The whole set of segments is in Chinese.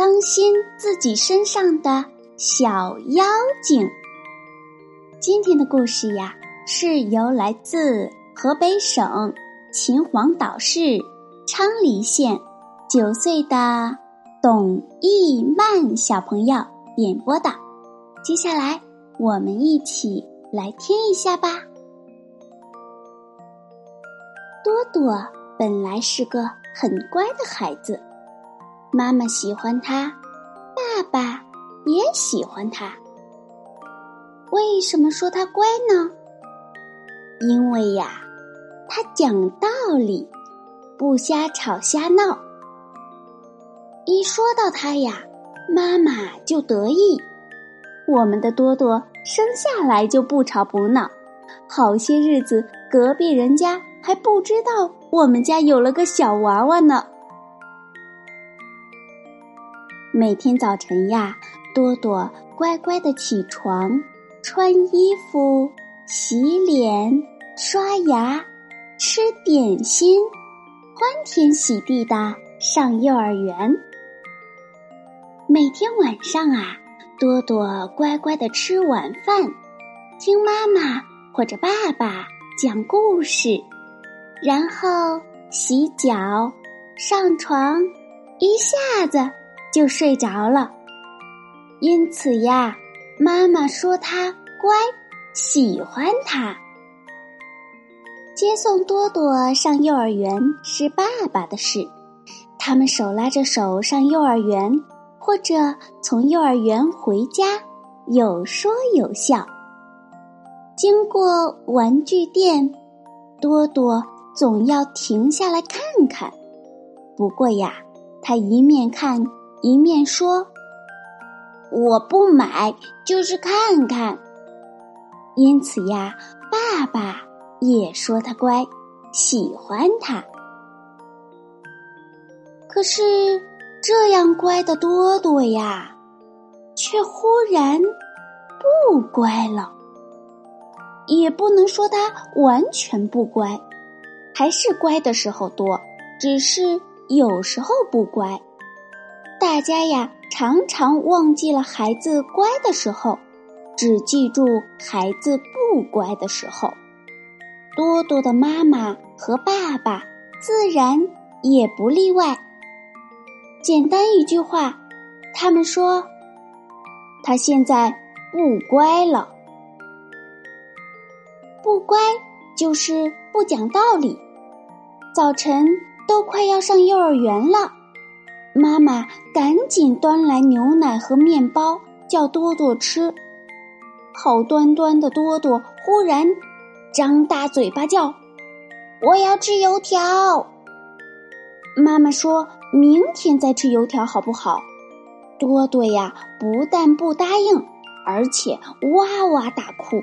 当心自己身上的小妖精。今天的故事呀，是由来自河北省秦皇岛市昌黎县九岁的董艺曼小朋友演播的。接下来，我们一起来听一下吧。多多本来是个很乖的孩子。妈妈喜欢他，爸爸也喜欢他。为什么说他乖呢？因为呀，他讲道理，不瞎吵瞎闹。一说到他呀，妈妈就得意。我们的多多生下来就不吵不闹，好些日子隔壁人家还不知道我们家有了个小娃娃呢。每天早晨呀，多多乖乖的起床，穿衣服、洗脸、刷牙、吃点心，欢天喜地的上幼儿园。每天晚上啊，多多乖乖的吃晚饭，听妈妈或者爸爸讲故事，然后洗脚、上床，一下子。就睡着了，因此呀，妈妈说他乖，喜欢他。接送多多上幼儿园是爸爸的事，他们手拉着手上幼儿园，或者从幼儿园回家，有说有笑。经过玩具店，多多总要停下来看看。不过呀，他一面看。一面说：“我不买，就是看看。”因此呀，爸爸也说他乖，喜欢他。可是这样乖的多多呀，却忽然不乖了。也不能说他完全不乖，还是乖的时候多，只是有时候不乖。大家呀，常常忘记了孩子乖的时候，只记住孩子不乖的时候。多多的妈妈和爸爸自然也不例外。简单一句话，他们说：“他现在不乖了。”不乖就是不讲道理。早晨都快要上幼儿园了。妈妈赶紧端来牛奶和面包，叫多多吃。好端端的多多忽然张大嘴巴叫：“我要吃油条！”妈妈说明天再吃油条好不好？多多呀，不但不答应，而且哇哇大哭，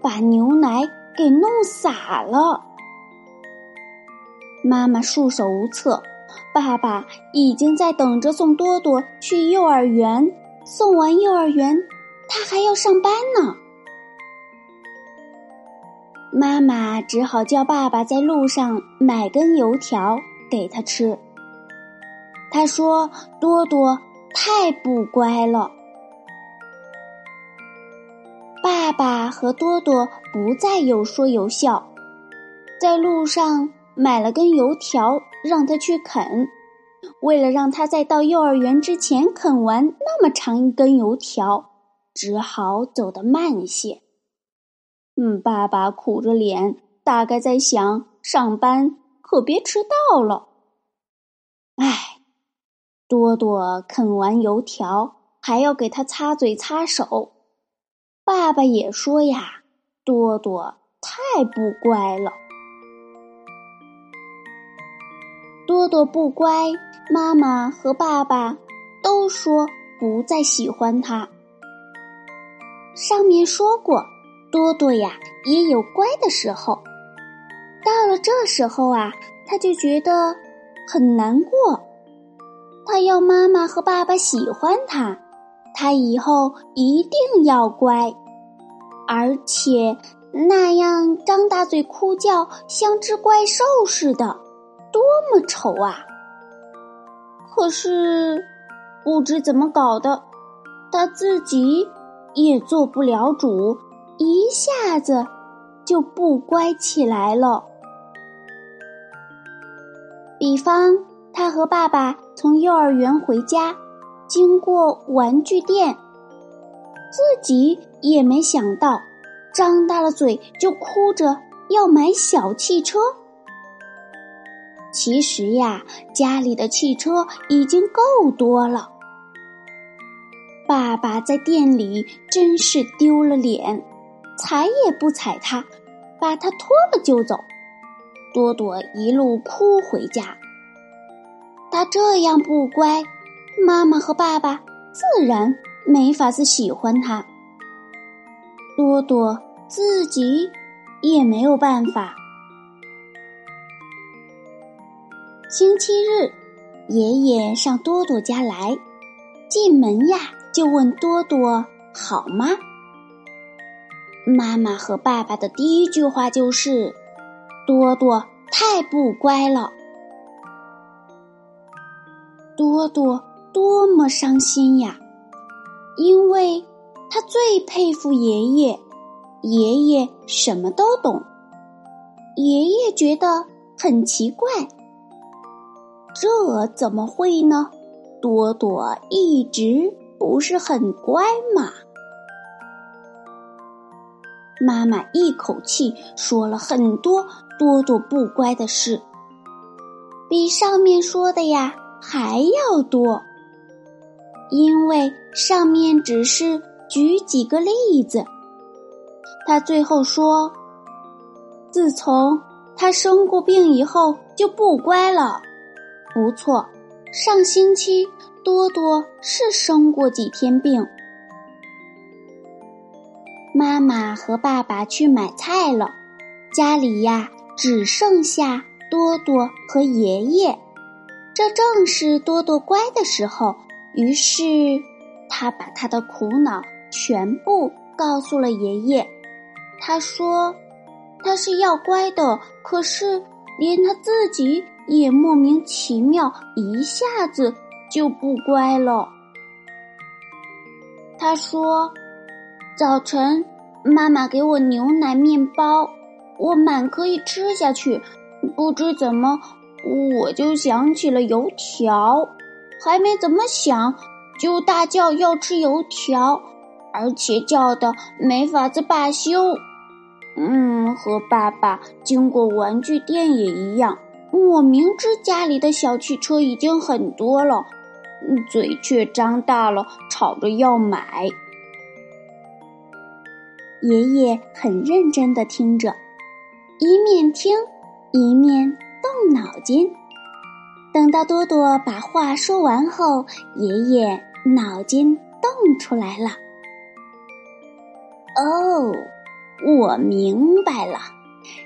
把牛奶给弄洒了。妈妈束手无策。爸爸已经在等着送多多去幼儿园，送完幼儿园，他还要上班呢。妈妈只好叫爸爸在路上买根油条给他吃。他说：“多多太不乖了。”爸爸和多多不再有说有笑，在路上买了根油条。让他去啃，为了让他在到幼儿园之前啃完那么长一根油条，只好走得慢些。嗯，爸爸苦着脸，大概在想上班可别迟到了。唉，多多啃完油条还要给他擦嘴擦手，爸爸也说呀，多多太不乖了。多多不乖，妈妈和爸爸都说不再喜欢他。上面说过，多多呀也有乖的时候。到了这时候啊，他就觉得很难过。他要妈妈和爸爸喜欢他，他以后一定要乖，而且那样张大嘴哭叫，像只怪兽似的。多么丑啊！可是不知怎么搞的，他自己也做不了主，一下子就不乖起来了。比方，他和爸爸从幼儿园回家，经过玩具店，自己也没想到，张大了嘴就哭着要买小汽车。其实呀，家里的汽车已经够多了。爸爸在店里真是丢了脸，踩也不踩他，把他拖了就走。多多一路哭回家。他这样不乖，妈妈和爸爸自然没法子喜欢他。多多自己也没有办法。星期日，爷爷上多多家来，进门呀就问多多好吗？妈妈和爸爸的第一句话就是：“多多太不乖了。”多多多么伤心呀，因为他最佩服爷爷，爷爷什么都懂。爷爷觉得很奇怪。这怎么会呢？多多一直不是很乖嘛。妈妈一口气说了很多多多不乖的事，比上面说的呀还要多。因为上面只是举几个例子，他最后说：“自从他生过病以后，就不乖了。”不错，上星期多多是生过几天病。妈妈和爸爸去买菜了，家里呀只剩下多多和爷爷。这正是多多乖的时候，于是他把他的苦恼全部告诉了爷爷。他说：“他是要乖的，可是连他自己。”也莫名其妙，一下子就不乖了。他说：“早晨妈妈给我牛奶面包，我满可以吃下去。不知怎么，我就想起了油条，还没怎么想，就大叫要吃油条，而且叫的没法子罢休。嗯，和爸爸经过玩具店也一样。”我明知家里的小汽车已经很多了，嘴却张大了，吵着要买。爷爷很认真的听着，一面听一面动脑筋。等到多多把话说完后，爷爷脑筋动出来了。哦，我明白了。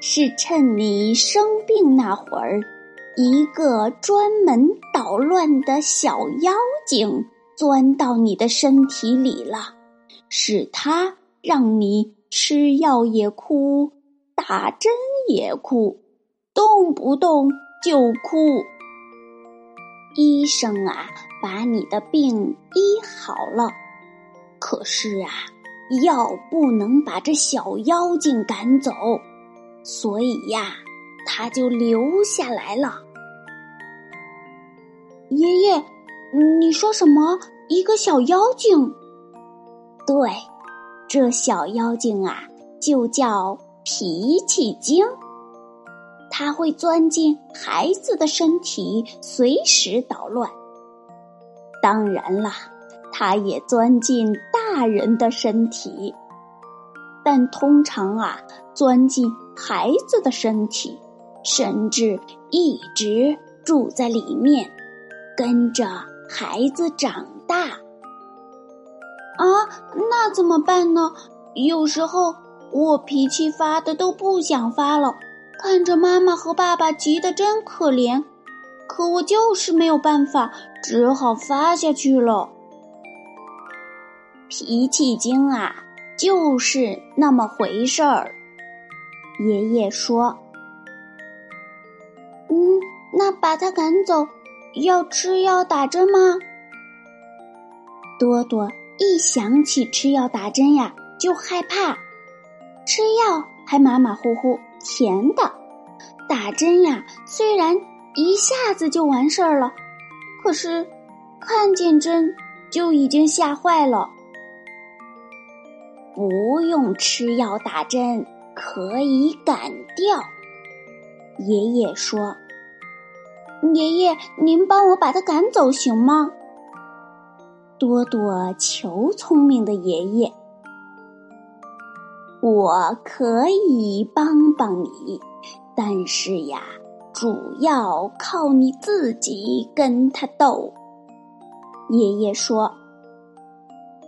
是趁你生病那会儿，一个专门捣乱的小妖精钻到你的身体里了，是他让你吃药也哭，打针也哭，动不动就哭。医生啊，把你的病医好了，可是啊，药不能把这小妖精赶走。所以呀，他就留下来了。爷爷，你说什么？一个小妖精？对，这小妖精啊，就叫脾气精。他会钻进孩子的身体，随时捣乱。当然啦，他也钻进大人的身体。但通常啊，钻进孩子的身体，甚至一直住在里面，跟着孩子长大。啊，那怎么办呢？有时候我脾气发的都不想发了，看着妈妈和爸爸急得真可怜，可我就是没有办法，只好发下去了。脾气精啊！就是那么回事儿。爷爷说：“嗯，那把他赶走，要吃药打针吗？”多多一想起吃药打针呀，就害怕。吃药还马马虎虎，甜的；打针呀，虽然一下子就完事儿了，可是看见针就已经吓坏了。不用吃药打针，可以赶掉。爷爷说：“爷爷，您帮我把他赶走行吗？”多多求聪明的爷爷：“我可以帮帮你，但是呀，主要靠你自己跟他斗。”爷爷说：“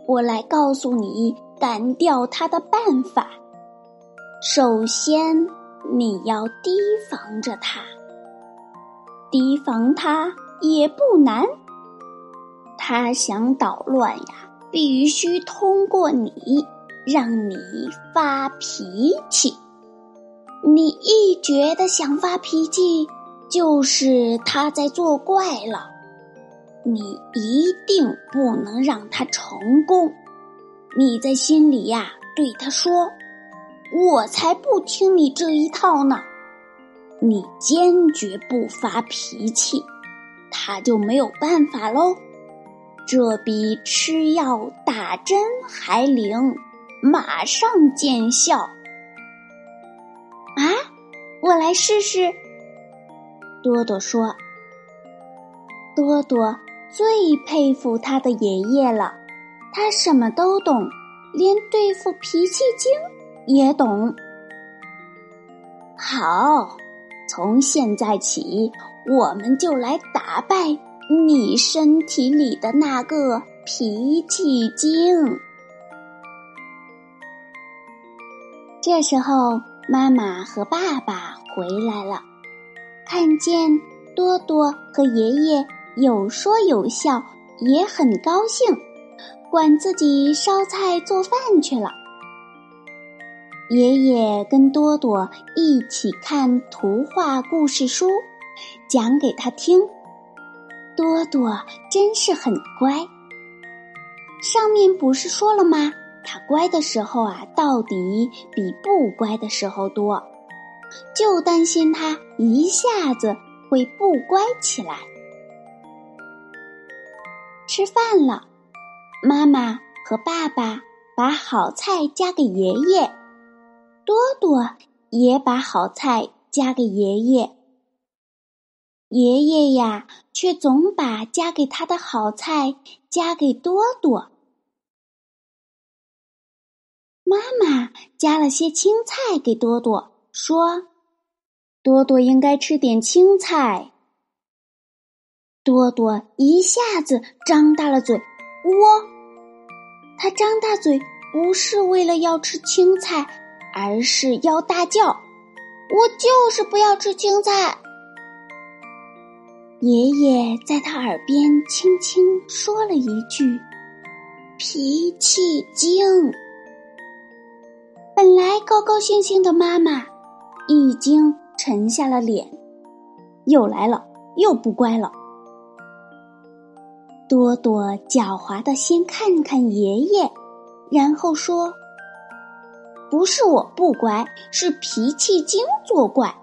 我来告诉你。”赶掉他的办法，首先你要提防着他。提防他也不难，他想捣乱呀，必须通过你，让你发脾气。你一觉得想发脾气，就是他在作怪了。你一定不能让他成功。你在心里呀，对他说：“我才不听你这一套呢！”你坚决不发脾气，他就没有办法喽。这比吃药打针还灵，马上见效。啊，我来试试。多多说：“多多最佩服他的爷爷了。”他什么都懂，连对付脾气精也懂。好，从现在起，我们就来打败你身体里的那个脾气精。这时候，妈妈和爸爸回来了，看见多多和爷爷有说有笑，也很高兴。管自己烧菜做饭去了。爷爷跟多多一起看图画故事书，讲给他听。多多真是很乖。上面不是说了吗？他乖的时候啊，到底比不乖的时候多。就担心他一下子会不乖起来。吃饭了。妈妈和爸爸把好菜夹给爷爷，多多也把好菜夹给爷爷。爷爷呀，却总把夹给他的好菜夹给多多。妈妈夹了些青菜给多多，说：“多多应该吃点青菜。”多多一下子张大了嘴，我。他张大嘴，不是为了要吃青菜，而是要大叫：“我就是不要吃青菜！”爷爷在他耳边轻轻说了一句：“脾气精。”本来高高兴兴的妈妈，已经沉下了脸，又来了，又不乖了。多多狡猾的先看看爷爷，然后说：“不是我不乖，是脾气精作怪。”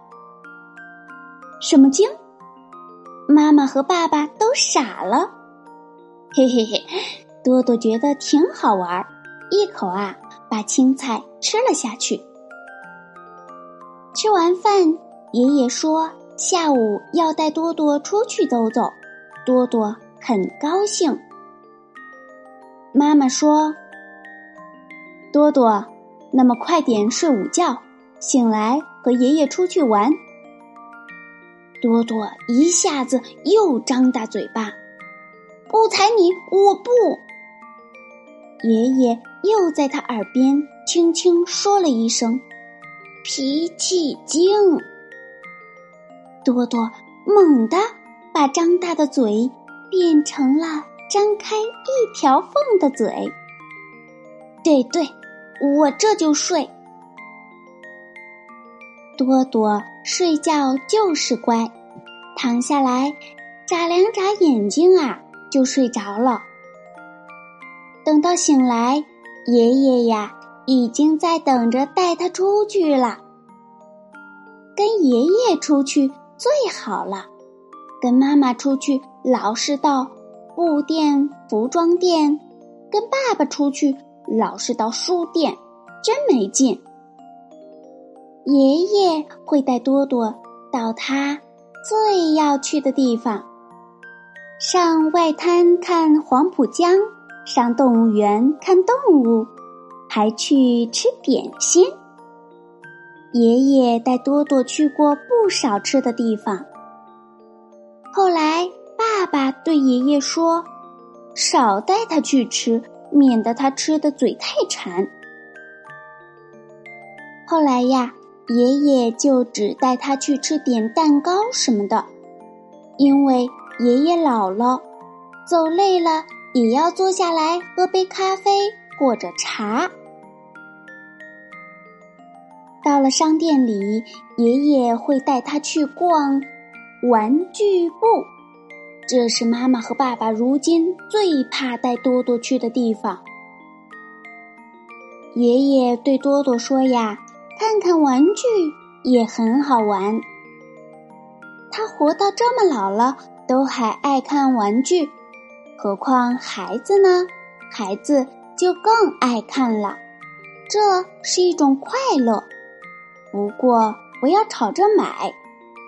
什么精？妈妈和爸爸都傻了。嘿嘿嘿，多多觉得挺好玩，一口啊把青菜吃了下去。吃完饭，爷爷说下午要带多多出去走走。多多。很高兴。妈妈说：“多多，那么快点睡午觉，醒来和爷爷出去玩。多多一下子又张大嘴巴，不睬你，我不。爷爷又在他耳边轻轻说了一声：“脾气精。”多多猛地把张大的嘴变成了张开一条缝的嘴。对对，我这就睡。多多睡觉就是乖，躺下来，眨两眨眼睛啊，就睡着了。等到醒来，爷爷呀已经在等着带他出去了。跟爷爷出去最好了，跟妈妈出去老是到布店、服装店，跟爸爸出去老是到书店，真没劲。爷爷会带多多到他最要去的地方，上外滩看黄浦江，上动物园看动物，还去吃点心。爷爷带多多去过不少吃的地方。后来，爸爸对爷爷说：“少带他去吃，免得他吃的嘴太馋。”后来呀。爷爷就只带他去吃点蛋糕什么的，因为爷爷老了，走累了也要坐下来喝杯咖啡或者茶。到了商店里，爷爷会带他去逛玩具部，这是妈妈和爸爸如今最怕带多多去的地方。爷爷对多多说呀。看看玩具也很好玩。他活到这么老了，都还爱看玩具，何况孩子呢？孩子就更爱看了，这是一种快乐。不过不要吵着买，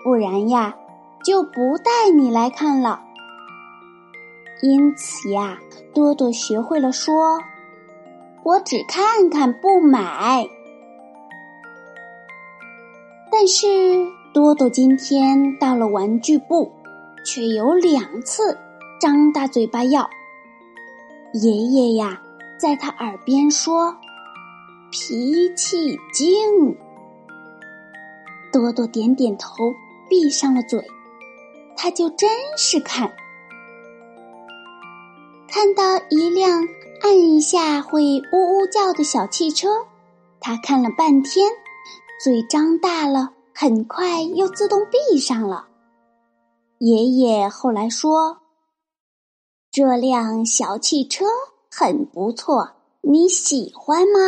不然呀就不带你来看了。因此呀，多多学会了说：“我只看看，不买。”但是多多今天到了玩具部，却有两次张大嘴巴要。爷爷呀，在他耳边说：“脾气精。”多多点点头，闭上了嘴。他就真是看，看到一辆按一下会呜呜叫的小汽车，他看了半天。嘴张大了，很快又自动闭上了。爷爷后来说：“这辆小汽车很不错，你喜欢吗？”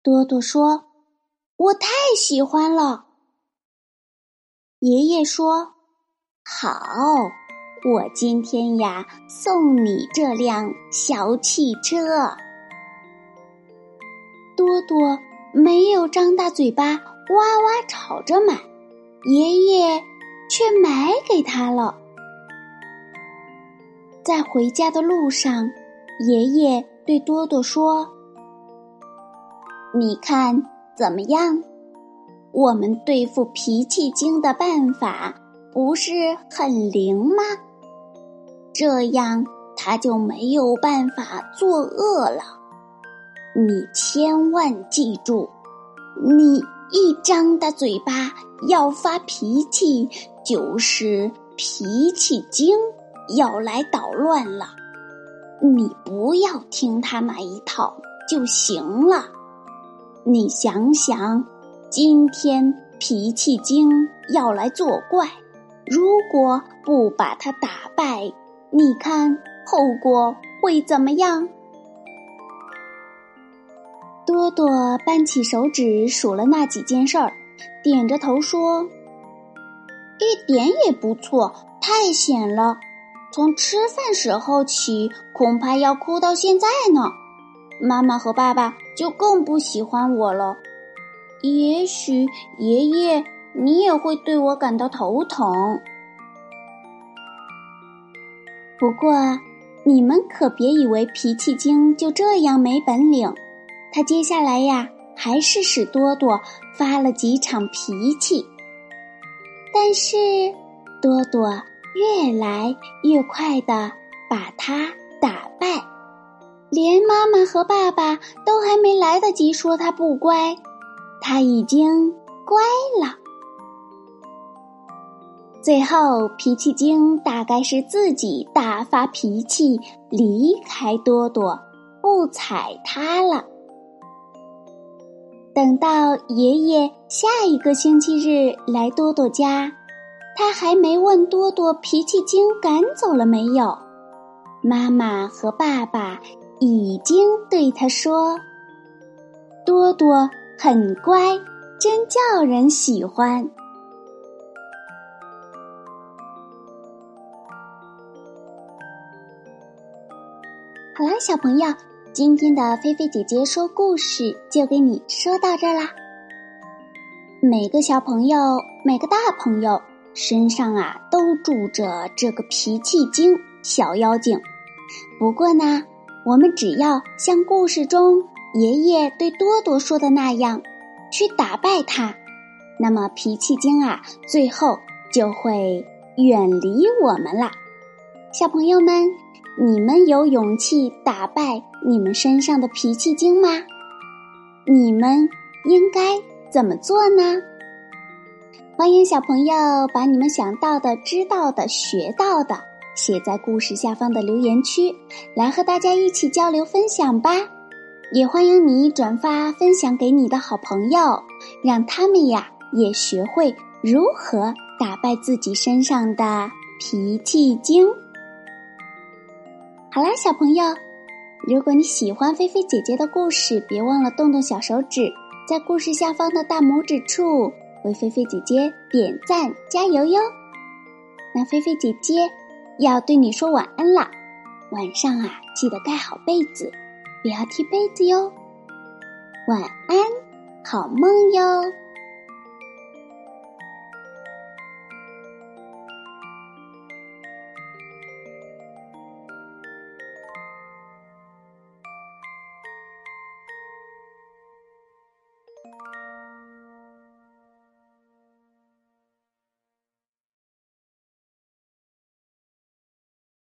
多多说：“我太喜欢了。”爷爷说：“好，我今天呀送你这辆小汽车。”多多。没有张大嘴巴哇哇吵着买，爷爷却买给他了。在回家的路上，爷爷对多多说：“你看怎么样？我们对付脾气精的办法不是很灵吗？这样他就没有办法作恶了。”你千万记住，你一张大嘴巴要发脾气，就是脾气精要来捣乱了。你不要听他那一套就行了。你想想，今天脾气精要来作怪，如果不把他打败，你看后果会怎么样？多多扳起手指数了那几件事儿，点着头说：“一点也不错，太险了！从吃饭时候起，恐怕要哭到现在呢。妈妈和爸爸就更不喜欢我了。也许爷爷你也会对我感到头疼。不过，你们可别以为脾气精就这样没本领。”他接下来呀，还是使多多发了几场脾气。但是，多多越来越快的把他打败，连妈妈和爸爸都还没来得及说他不乖，他已经乖了。最后，脾气精大概是自己大发脾气，离开多多，不睬他了。等到爷爷下一个星期日来多多家，他还没问多多脾气精赶走了没有，妈妈和爸爸已经对他说：“多多很乖，真叫人喜欢。”好啦，小朋友，今天的菲菲姐姐说故事就给你说到这儿啦。每个小朋友，每个大朋友身上啊，都住着这个脾气精小妖精。不过呢，我们只要像故事中爷爷对多多说的那样，去打败他，那么脾气精啊，最后就会远离我们了。小朋友们。你们有勇气打败你们身上的脾气精吗？你们应该怎么做呢？欢迎小朋友把你们想到的、知道的、学到的写在故事下方的留言区，来和大家一起交流分享吧。也欢迎你转发分享给你的好朋友，让他们呀也学会如何打败自己身上的脾气精。好啦，小朋友，如果你喜欢菲菲姐姐的故事，别忘了动动小手指，在故事下方的大拇指处为菲菲姐姐点赞加油哟。那菲菲姐姐要对你说晚安啦，晚上啊记得盖好被子，不要踢被子哟。晚安，好梦哟。